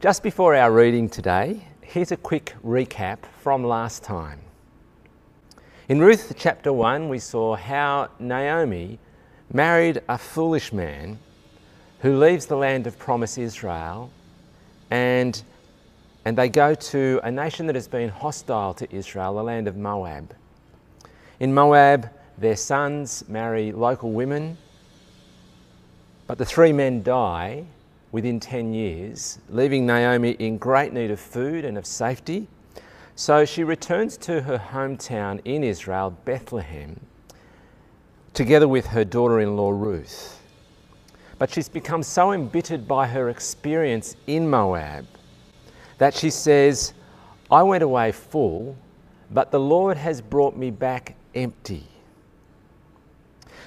Just before our reading today, here's a quick recap from last time. In Ruth chapter 1, we saw how Naomi married a foolish man who leaves the land of promise Israel and, and they go to a nation that has been hostile to Israel, the land of Moab. In Moab, their sons marry local women, but the three men die within 10 years, leaving Naomi in great need of food and of safety. So she returns to her hometown in Israel, Bethlehem, together with her daughter in law Ruth. But she's become so embittered by her experience in Moab that she says, I went away full, but the Lord has brought me back empty.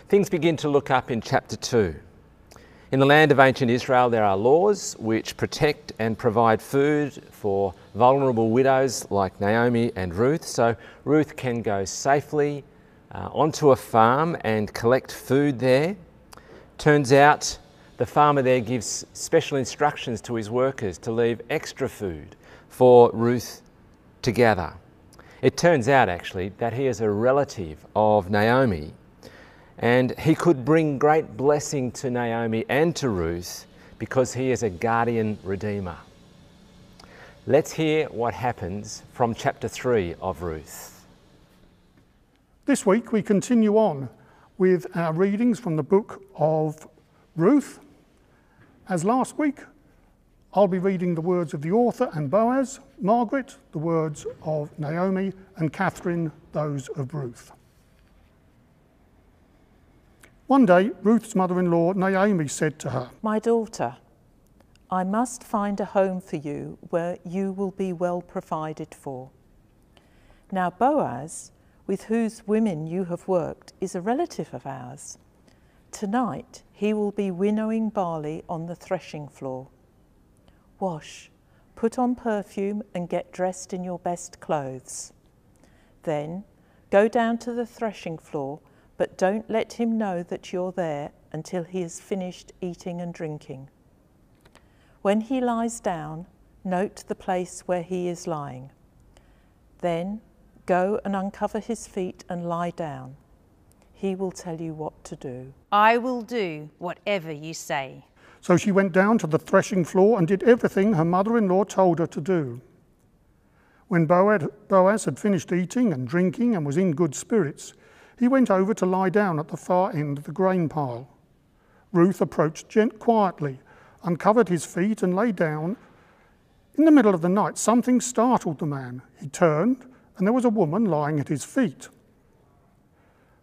Things begin to look up in chapter 2. In the land of ancient Israel, there are laws which protect and provide food for vulnerable widows like Naomi and Ruth. So Ruth can go safely uh, onto a farm and collect food there. Turns out the farmer there gives special instructions to his workers to leave extra food for Ruth to gather. It turns out actually that he is a relative of Naomi and he could bring great blessing to Naomi and to Ruth because he is a guardian redeemer. Let's hear what happens from chapter 3 of Ruth. This week we continue on with our readings from the book of Ruth. As last week, I'll be reading the words of the author and Boaz, Margaret, the words of Naomi, and Catherine, those of Ruth. One day, Ruth's mother in law, Naomi, said to her, My daughter, I must find a home for you where you will be well provided for. Now, Boaz, with whose women you have worked, is a relative of ours. Tonight he will be winnowing barley on the threshing floor. Wash, put on perfume, and get dressed in your best clothes. Then go down to the threshing floor but don't let him know that you're there until he has finished eating and drinking. When he lies down, note the place where he is lying. Then go and uncover his feet and lie down. He will tell you what to do. I will do whatever you say. So she went down to the threshing floor and did everything her mother in law told her to do. When Boaz had finished eating and drinking and was in good spirits, he went over to lie down at the far end of the grain pile. Ruth approached gent quietly, uncovered his feet, and lay down. In the middle of the night, something startled the man. He turned, and there was a woman lying at his feet.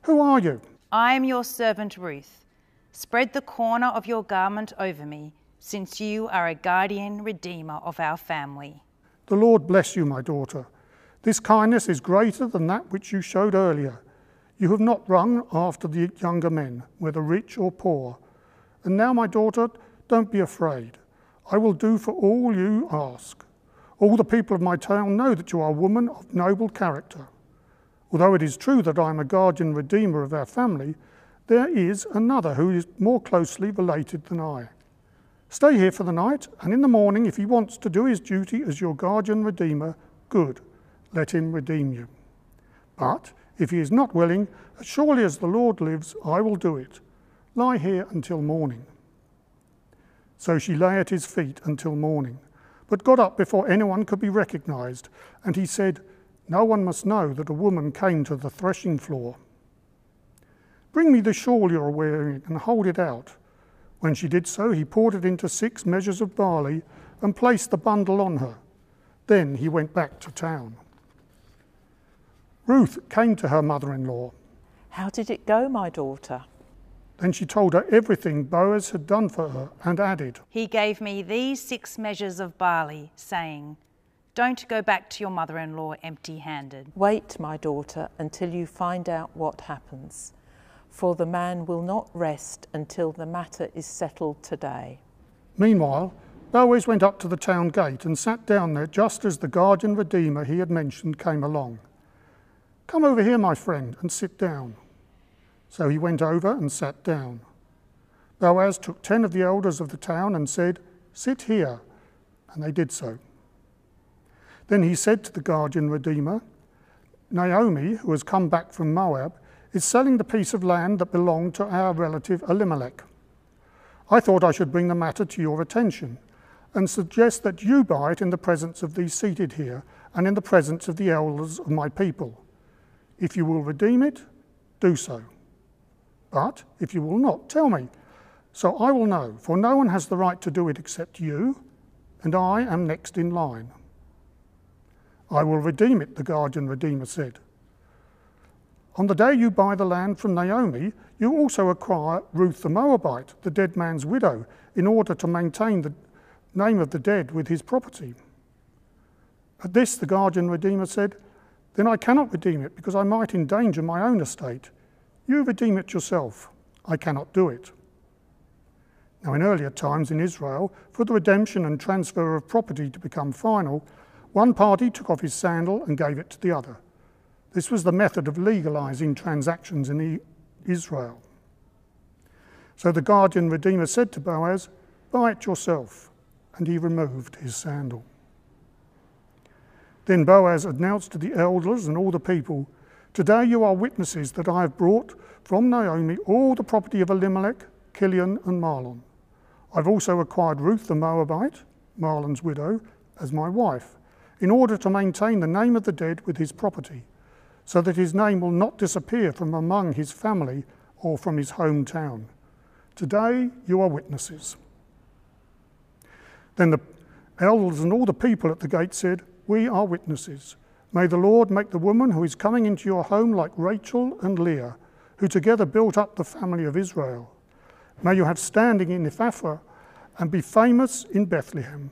Who are you? I am your servant Ruth. Spread the corner of your garment over me, since you are a guardian redeemer of our family. The Lord bless you, my daughter. This kindness is greater than that which you showed earlier you have not run after the younger men, whether rich or poor. And now, my daughter, don't be afraid. I will do for all you ask. All the people of my town know that you are a woman of noble character. Although it is true that I am a guardian redeemer of our family, there is another who is more closely related than I. Stay here for the night, and in the morning, if he wants to do his duty as your guardian redeemer, good, let him redeem you. But if he is not willing, as surely as the Lord lives, I will do it. Lie here until morning. So she lay at his feet until morning, but got up before anyone could be recognized, and he said, No one must know that a woman came to the threshing floor. Bring me the shawl you are wearing and hold it out. When she did so, he poured it into six measures of barley and placed the bundle on her. Then he went back to town. Ruth came to her mother in law. How did it go, my daughter? Then she told her everything Boaz had done for her and added, He gave me these six measures of barley, saying, Don't go back to your mother in law empty handed. Wait, my daughter, until you find out what happens, for the man will not rest until the matter is settled today. Meanwhile, Boaz went up to the town gate and sat down there just as the guardian redeemer he had mentioned came along. Come over here, my friend, and sit down. So he went over and sat down. Boaz took ten of the elders of the town and said, Sit here, And they did so. Then he said to the guardian redeemer, Naomi, who has come back from Moab, is selling the piece of land that belonged to our relative Elimelech. I thought I should bring the matter to your attention and suggest that you buy it in the presence of these seated here and in the presence of the elders of my people. If you will redeem it, do so. But if you will not, tell me, so I will know, for no one has the right to do it except you, and I am next in line. I will redeem it, the guardian redeemer said. On the day you buy the land from Naomi, you also acquire Ruth the Moabite, the dead man's widow, in order to maintain the name of the dead with his property. At this, the guardian redeemer said, Then I cannot redeem it, because I might endanger my own estate. You redeem it yourself. I cannot do it. Now, in earlier times in Israel, for the redemption and transfer of property to become final, one party took off his sandal and gave it to the other. This was the method of legalizing transactions in Israel. So the guardian redeemer said to Boaz, Buy it yourself. And he removed his sandal. Then Boaz announced to the elders and all the people, Today you are witnesses that I have brought from Naomi all the property of Elimelech, Kilion, and Mahlon. I've also acquired Ruth the Moabite, Mahlon's widow, as my wife, in order to maintain the name of the dead with his property so that his name will not disappear from among his family or from his hometown. Today you are witnesses. Then the elders and all the people at the gate said, We are witnesses. May the Lord make the woman who is coming into your home like Rachel and Leah, who together built up the family of Israel. May you have standing in Ephrathah and be famous in Bethlehem.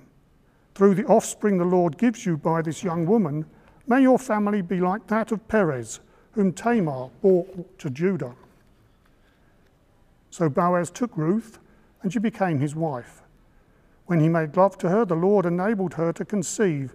Through the offspring the Lord gives you by this young woman, May your family be like that of Perez, whom Tamar bore to Judah. So Boaz took Ruth, and she became his wife. When he made love to her, the Lord enabled her to conceive,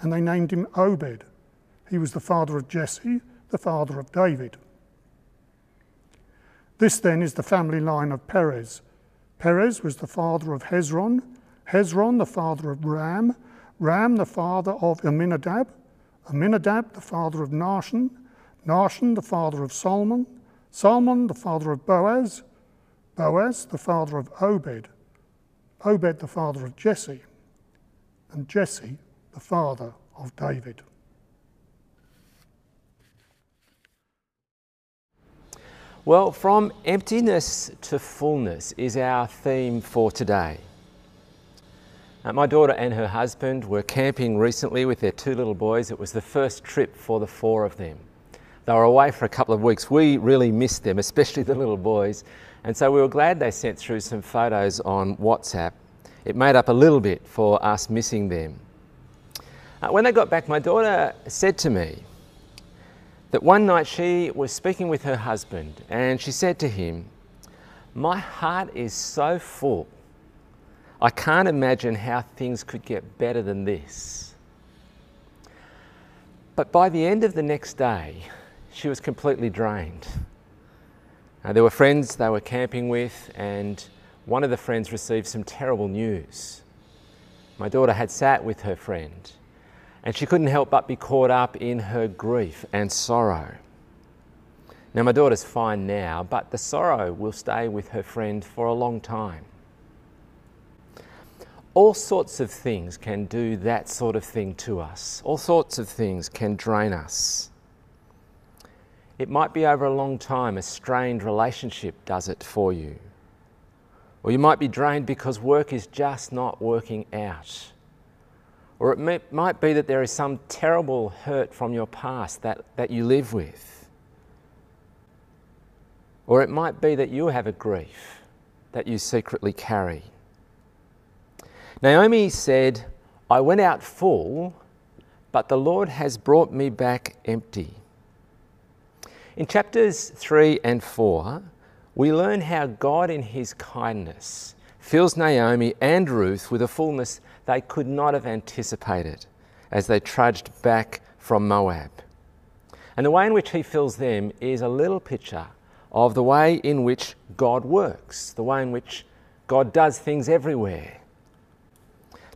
and they named him Obed. He was the father of Jesse, the father of David. This then is the family line of Perez. Perez was the father of Hezron, Hezron the father of Ram, Ram, the father of Amminadab, Amminadab, the father of Nahshon, Nahshon, the father of Solomon, Solomon, the father of Boaz, Boaz, the father of Obed, Obed, the father of Jesse, and Jesse, the father of David. Well, from emptiness to fullness is our theme for today. My daughter and her husband were camping recently with their two little boys. It was the first trip for the four of them. They were away for a couple of weeks. We really missed them, especially the little boys. And so we were glad they sent through some photos on WhatsApp. It made up a little bit for us missing them. Uh, when they got back, my daughter said to me that one night she was speaking with her husband and she said to him, My heart is so full I can't imagine how things could get better than this. But by the end of the next day, she was completely drained. Now, there were friends they were camping with, and one of the friends received some terrible news. My daughter had sat with her friend, and she couldn't help but be caught up in her grief and sorrow. Now, my daughter's fine now, but the sorrow will stay with her friend for a long time. All sorts of things can do that sort of thing to us. All sorts of things can drain us. It might be over a long time, a strained relationship does it for you. Or you might be drained because work is just not working out. Or it may, might be that there is some terrible hurt from your past that, that you live with. Or it might be that you have a grief that you secretly carry. Naomi said, I went out full, but the Lord has brought me back empty. In chapters 3 and 4, we learn how God, in His kindness, fills Naomi and Ruth with a fullness they could not have anticipated as they trudged back from Moab. And the way in which He fills them is a little picture of the way in which God works, the way in which God does things everywhere.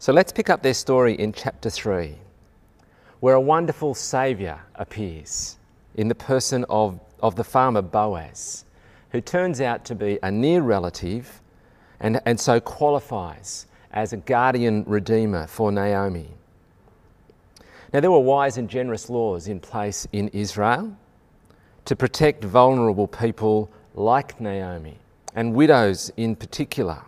So let's pick up their story in chapter 3, where a wonderful Saviour appears in the person of, of the farmer Boaz, who turns out to be a near relative and, and so qualifies as a guardian redeemer for Naomi. Now, there were wise and generous laws in place in Israel to protect vulnerable people like Naomi and widows in particular.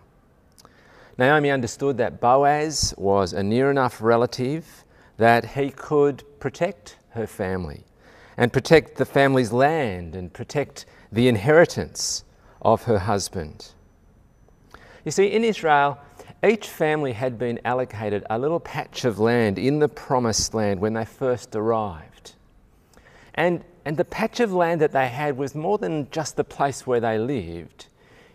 Naomi understood that Boaz was a near enough relative that he could protect her family and protect the family's land and protect the inheritance of her husband. You see, in Israel, each family had been allocated a little patch of land in the promised land when they first arrived. And, and the patch of land that they had was more than just the place where they lived.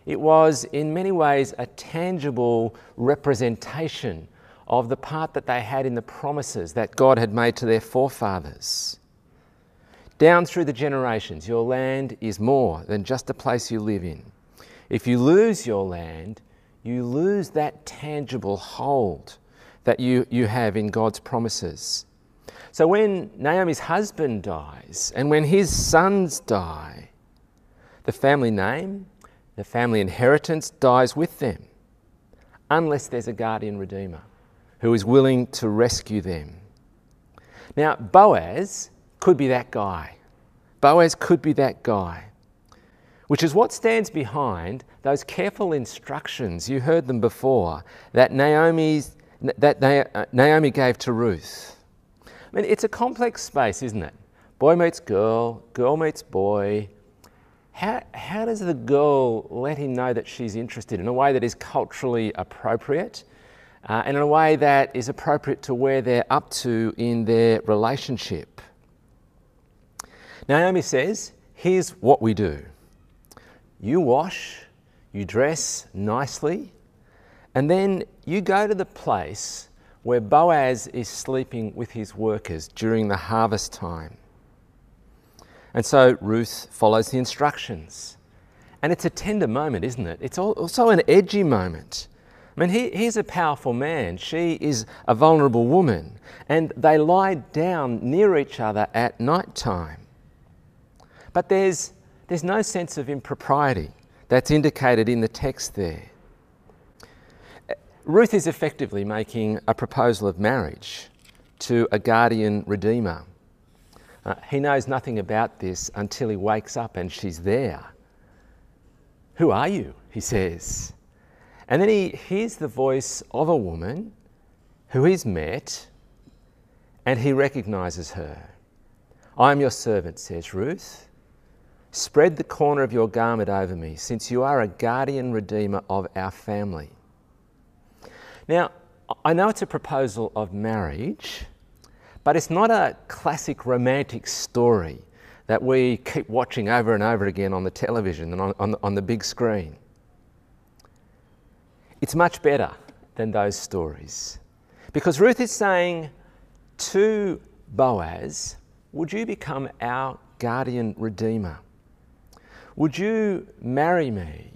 It was, in many ways, a tangible representation of the part that they had in the promises that God had made to their forefathers. Down through the generations, your land is more than just a place you live in. If you lose your land, you lose that tangible hold that you, you have in God's promises. So when Naomi's husband dies and when his sons die, the family name, the family inheritance dies with them, unless there's a guardian redeemer who is willing to rescue them. Now, Boaz could be that guy. Boaz could be that guy, which is what stands behind those careful instructions, you heard them before, that, Naomi's, that uh, Naomi gave to Ruth. I mean, it's a complex space, isn't it? Boy meets girl, girl meets boy. How, how does the girl let him know that she's interested in a way that is culturally appropriate uh, and in a way that is appropriate to where they're up to in their relationship? Naomi says, Here's what we do you wash, you dress nicely, and then you go to the place where Boaz is sleeping with his workers during the harvest time. And so Ruth follows the instructions. And it's a tender moment, isn't it? It's also an edgy moment. I mean, he, he's a powerful man. She is a vulnerable woman. And they lie down near each other at night time. But there's, there's no sense of impropriety that's indicated in the text there. Ruth is effectively making a proposal of marriage to a guardian redeemer. Uh, he knows nothing about this until he wakes up and she's there. Who are you? He says. And then he hears the voice of a woman who he's met and he recognizes her. I am your servant, says Ruth. Spread the corner of your garment over me, since you are a guardian redeemer of our family. Now, I know it's a proposal of marriage, but it's not a classic romantic story that we keep watching over and over again on the television and on, on, on the big screen. It's much better than those stories. Because Ruth is saying to Boaz, Would you become our guardian redeemer? Would you marry me?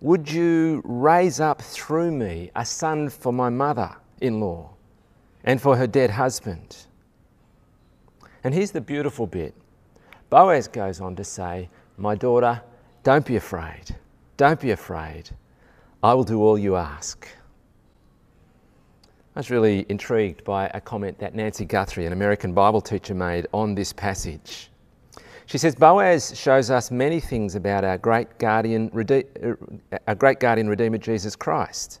Would you raise up through me a son for my mother in law and for her dead husband? And here's the beautiful bit Boaz goes on to say, My daughter, don't be afraid. Don't be afraid. I will do all you ask. I was really intrigued by a comment that Nancy Guthrie, an American Bible teacher, made on this passage. She says Boaz shows us many things about our great guardian, uh, our great guardian redeemer Jesus Christ.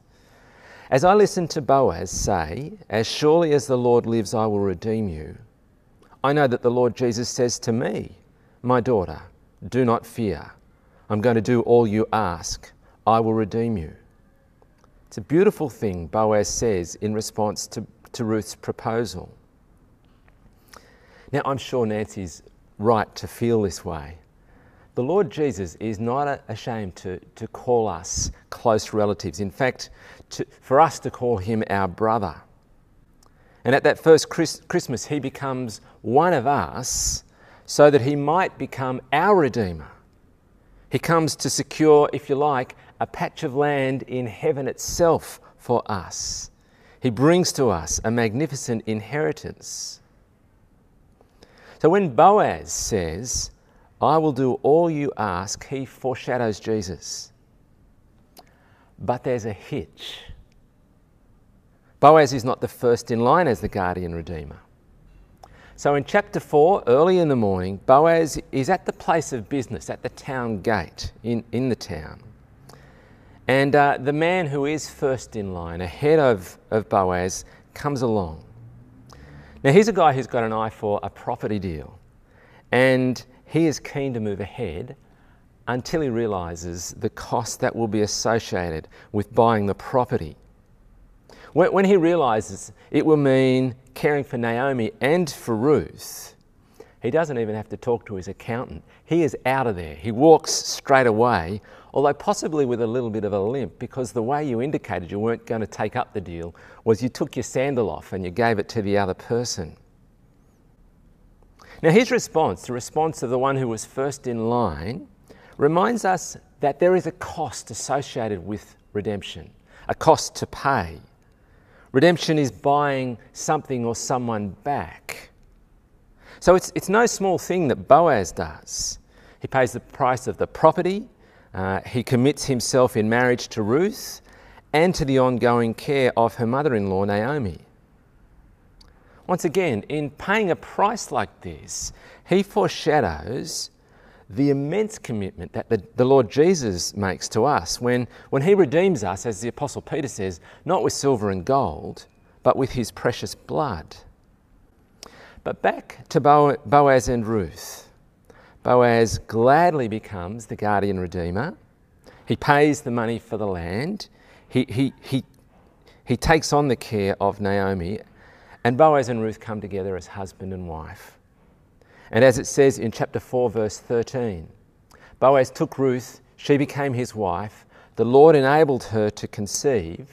As I listen to Boaz say, As surely as the Lord lives, I will redeem you, I know that the Lord Jesus says to me, My daughter, do not fear. I'm going to do all you ask. I will redeem you. It's a beautiful thing, Boaz says in response to, to Ruth's proposal. Now, I'm sure Nancy's right to feel this way. The Lord Jesus is not ashamed to, to call us close relatives. In fact, to, for us to call him our brother. And at that first Chris, Christmas, he becomes one of us so that he might become our Redeemer. He comes to secure, if you like, a patch of land in heaven itself for us. He brings to us a magnificent inheritance. So when Boaz says, I will do all you ask, he foreshadows Jesus. But there's a hitch. Boaz is not the first in line as the guardian redeemer. So in chapter 4, early in the morning, Boaz is at the place of business, at the town gate in, in the town. And uh, the man who is first in line, ahead of, of Boaz, comes along. Now, he's a guy who's got an eye for a property deal. And he is keen to move ahead until he realizes the cost that will be associated with buying the property. When, when he realizes it will mean caring for Naomi and for Ruth, he doesn't even have to talk to his accountant. He is out of there. He walks straight away, although possibly with a little bit of a limp, because the way you indicated you weren't going to take up the deal was you took your sandal off and you gave it to the other person. Now, his response, the response of the one who was first in line, reminds us that there is a cost associated with redemption, a cost to pay. Redemption is buying something or someone back. So it's, it's no small thing that Boaz does. He pays the price of the property, uh, he commits himself in marriage to Ruth and to the ongoing care of her mother in law, Naomi. Once again, in paying a price like this, he foreshadows the immense commitment that the, the, Lord Jesus makes to us when, when he redeems us, as the Apostle Peter says, not with silver and gold, but with his precious blood. But back to Boaz and Ruth. Boaz gladly becomes the guardian redeemer. He pays the money for the land. He, he, he, he takes on the care of Naomi. And Boaz and Ruth come together as husband and wife. And as it says in chapter 4, verse 13, Boaz took Ruth, she became his wife. The Lord enabled her to conceive,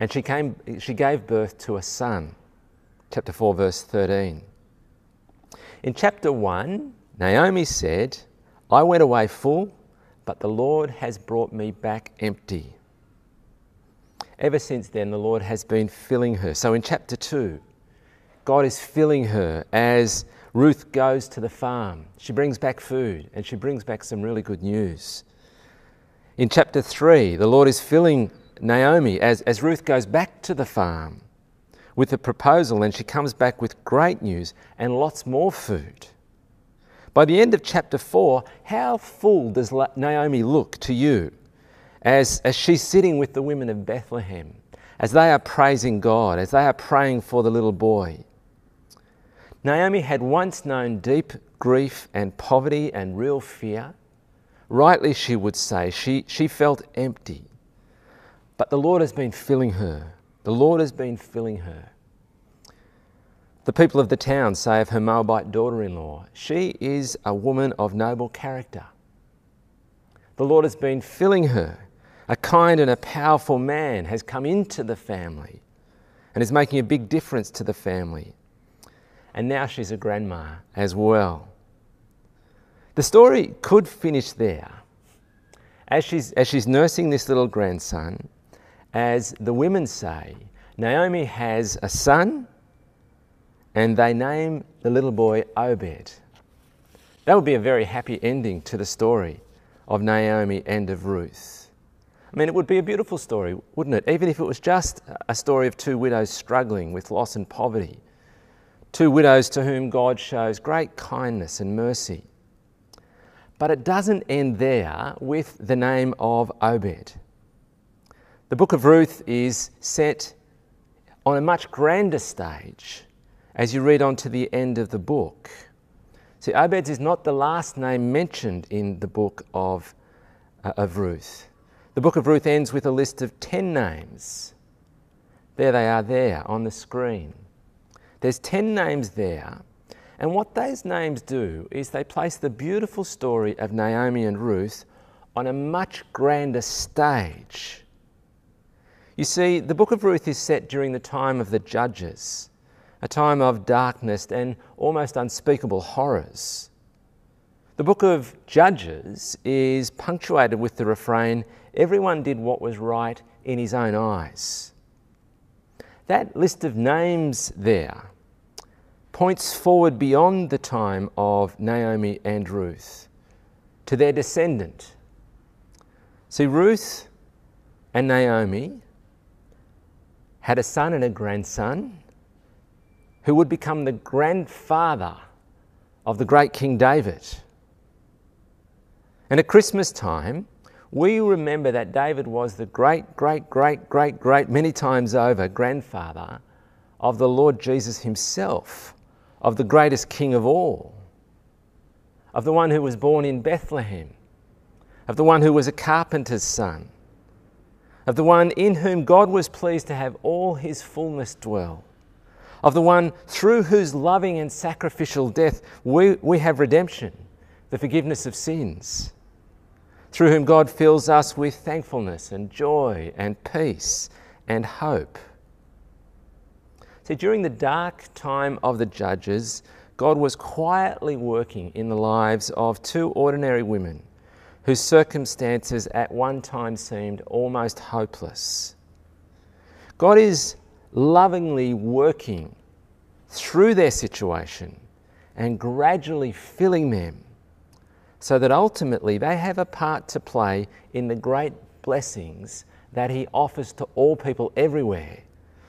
and she, came, she gave birth to a son. Chapter 4, verse 13. In chapter 1, Naomi said, I went away full, but the Lord has brought me back empty. Ever since then, the Lord has been filling her. So in chapter 2, God is filling her as Ruth goes to the farm. She brings back food and she brings back some really good news. In chapter 3, the Lord is filling Naomi as, as Ruth goes back to the farm with a proposal and she comes back with great news and lots more food. By the end of chapter 4, how full does Naomi look to you as, as she's sitting with the women of Bethlehem, as they are praising God, as they are praying for the little boy? Naomi had once known deep grief and poverty and real fear. Rightly, she would say, she, she felt empty. But the Lord has been filling her. The Lord has been filling her. The people of the town say of her Moabite daughter in law, she is a woman of noble character. The Lord has been filling her. A kind and a powerful man has come into the family and is making a big difference to the family and now she's a grandma as well. The story could finish there. As she's, as she's nursing this little grandson, as the women say, Naomi has a son and they name the little boy Obed. That would be a very happy ending to the story of Naomi and of Ruth. I mean, it would be a beautiful story, wouldn't it? Even if it was just a story of two widows struggling with loss and poverty two widows to whom God shows great kindness and mercy. But it doesn't end there with the name of Obed. The book of Ruth is set on a much grander stage as you read on to the end of the book. See, Obed is not the last name mentioned in the book of, uh, of Ruth. The book of Ruth ends with a list of 10 names. There they are, there on the screen. There's 10 names there, and what those names do is they place the beautiful story of Naomi and Ruth on a much grander stage. You see, the book of Ruth is set during the time of the judges, a time of darkness and almost unspeakable horrors. The book of Judges is punctuated with the refrain, Everyone did what was right in his own eyes. That list of names there points forward beyond the time of Naomi and Ruth to their descendant. See, Ruth and Naomi had a son and a grandson who would become the grandfather of the great King David. And at Christmas time, we remember that David was the great, great, great, great, great, many times over grandfather of the Lord Jesus himself, of the greatest king of all, of the one who was born in Bethlehem, of the one who was a carpenter's son, of the one in whom God was pleased to have all his fullness dwell, of the one through whose loving and sacrificial death we, we have redemption, the forgiveness of sins through whom God fills us with thankfulness and joy and peace and hope. See, during the dark time of the judges, God was quietly working in the lives of two ordinary women whose circumstances at one time seemed almost hopeless. God is lovingly working through their situation and gradually filling them so that ultimately they have a part to play in the great blessings that He offers to all people everywhere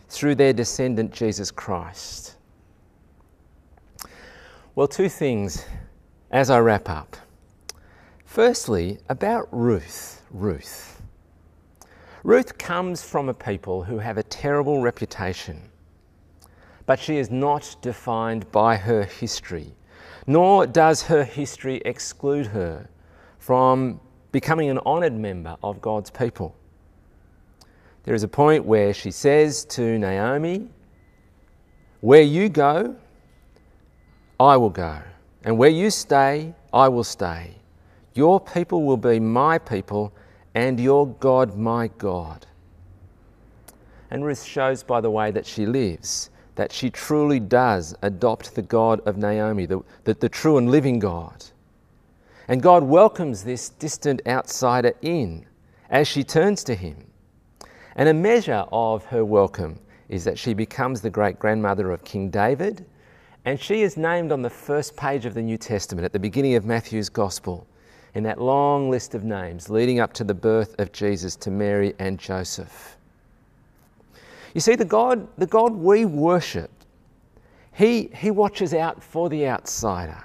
through their descendant Jesus Christ. Well, two things as I wrap up. Firstly, about Ruth. Ruth. Ruth comes from a people who have a terrible reputation, but she is not defined by her history nor does her history exclude her from becoming an honoured member of God's people. There is a point where she says to Naomi, Where you go, I will go, and where you stay, I will stay. Your people will be my people, and your God my God. And Ruth shows by the way that she lives that she truly does adopt the God of Naomi, the, the, the, true and living God. And God welcomes this distant outsider in as she turns to him. And a measure of her welcome is that she becomes the great grandmother of King David, and she is named on the first page of the New Testament at the beginning of Matthew's Gospel in that long list of names leading up to the birth of Jesus to Mary and Joseph. You see, the God, the God we worship, he, he watches out for the outsider.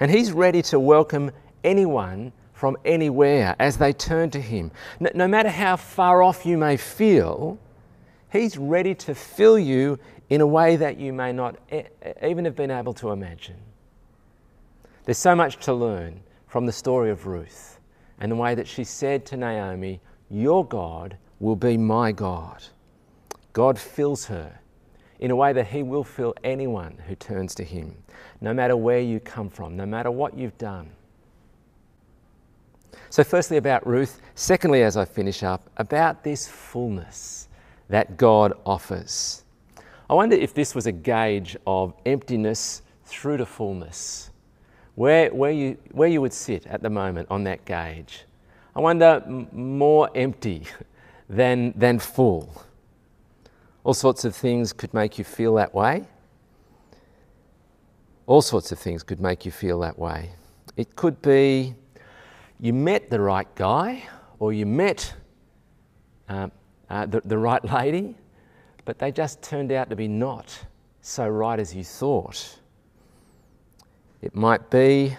And He's ready to welcome anyone from anywhere as they turn to Him. No, no matter how far off you may feel, He's ready to fill you in a way that you may not even have been able to imagine. There's so much to learn from the story of Ruth and the way that she said to Naomi, Your God will be my God. God fills her in a way that He will fill anyone who turns to Him, no matter where you come from, no matter what you've done. So, firstly, about Ruth. Secondly, as I finish up, about this fullness that God offers. I wonder if this was a gauge of emptiness through to fullness, where, where, you, where you would sit at the moment on that gauge. I wonder, more empty than, than full. All sorts of things could make you feel that way. All sorts of things could make you feel that way. It could be you met the right guy or you met uh, uh, the, the right lady, but they just turned out to be not so right as you thought. It might be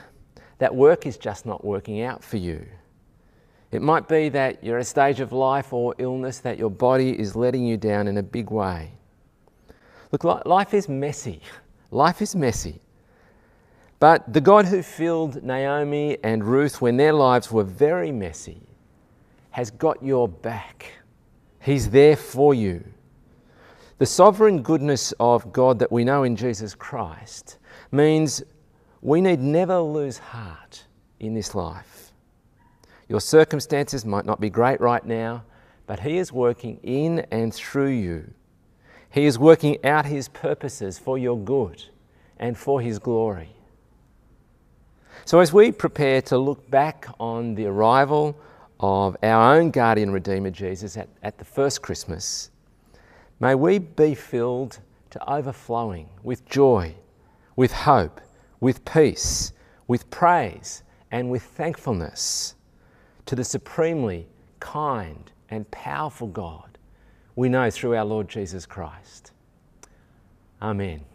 that work is just not working out for you. It might be that you're at a stage of life or illness that your body is letting you down in a big way. Look, life is messy. Life is messy. But the God who filled Naomi and Ruth when their lives were very messy, has got your back. He's there for you. The sovereign goodness of God that we know in Jesus Christ means we need never lose heart in this life. Your circumstances might not be great right now, but He is working in and through you. He is working out His purposes for your good and for His glory. So, as we prepare to look back on the arrival of our own guardian Redeemer Jesus at, at the first Christmas, may we be filled to overflowing with joy, with hope, with peace, with praise, and with thankfulness to the supremely kind and powerful God we know through our Lord Jesus Christ. Amen.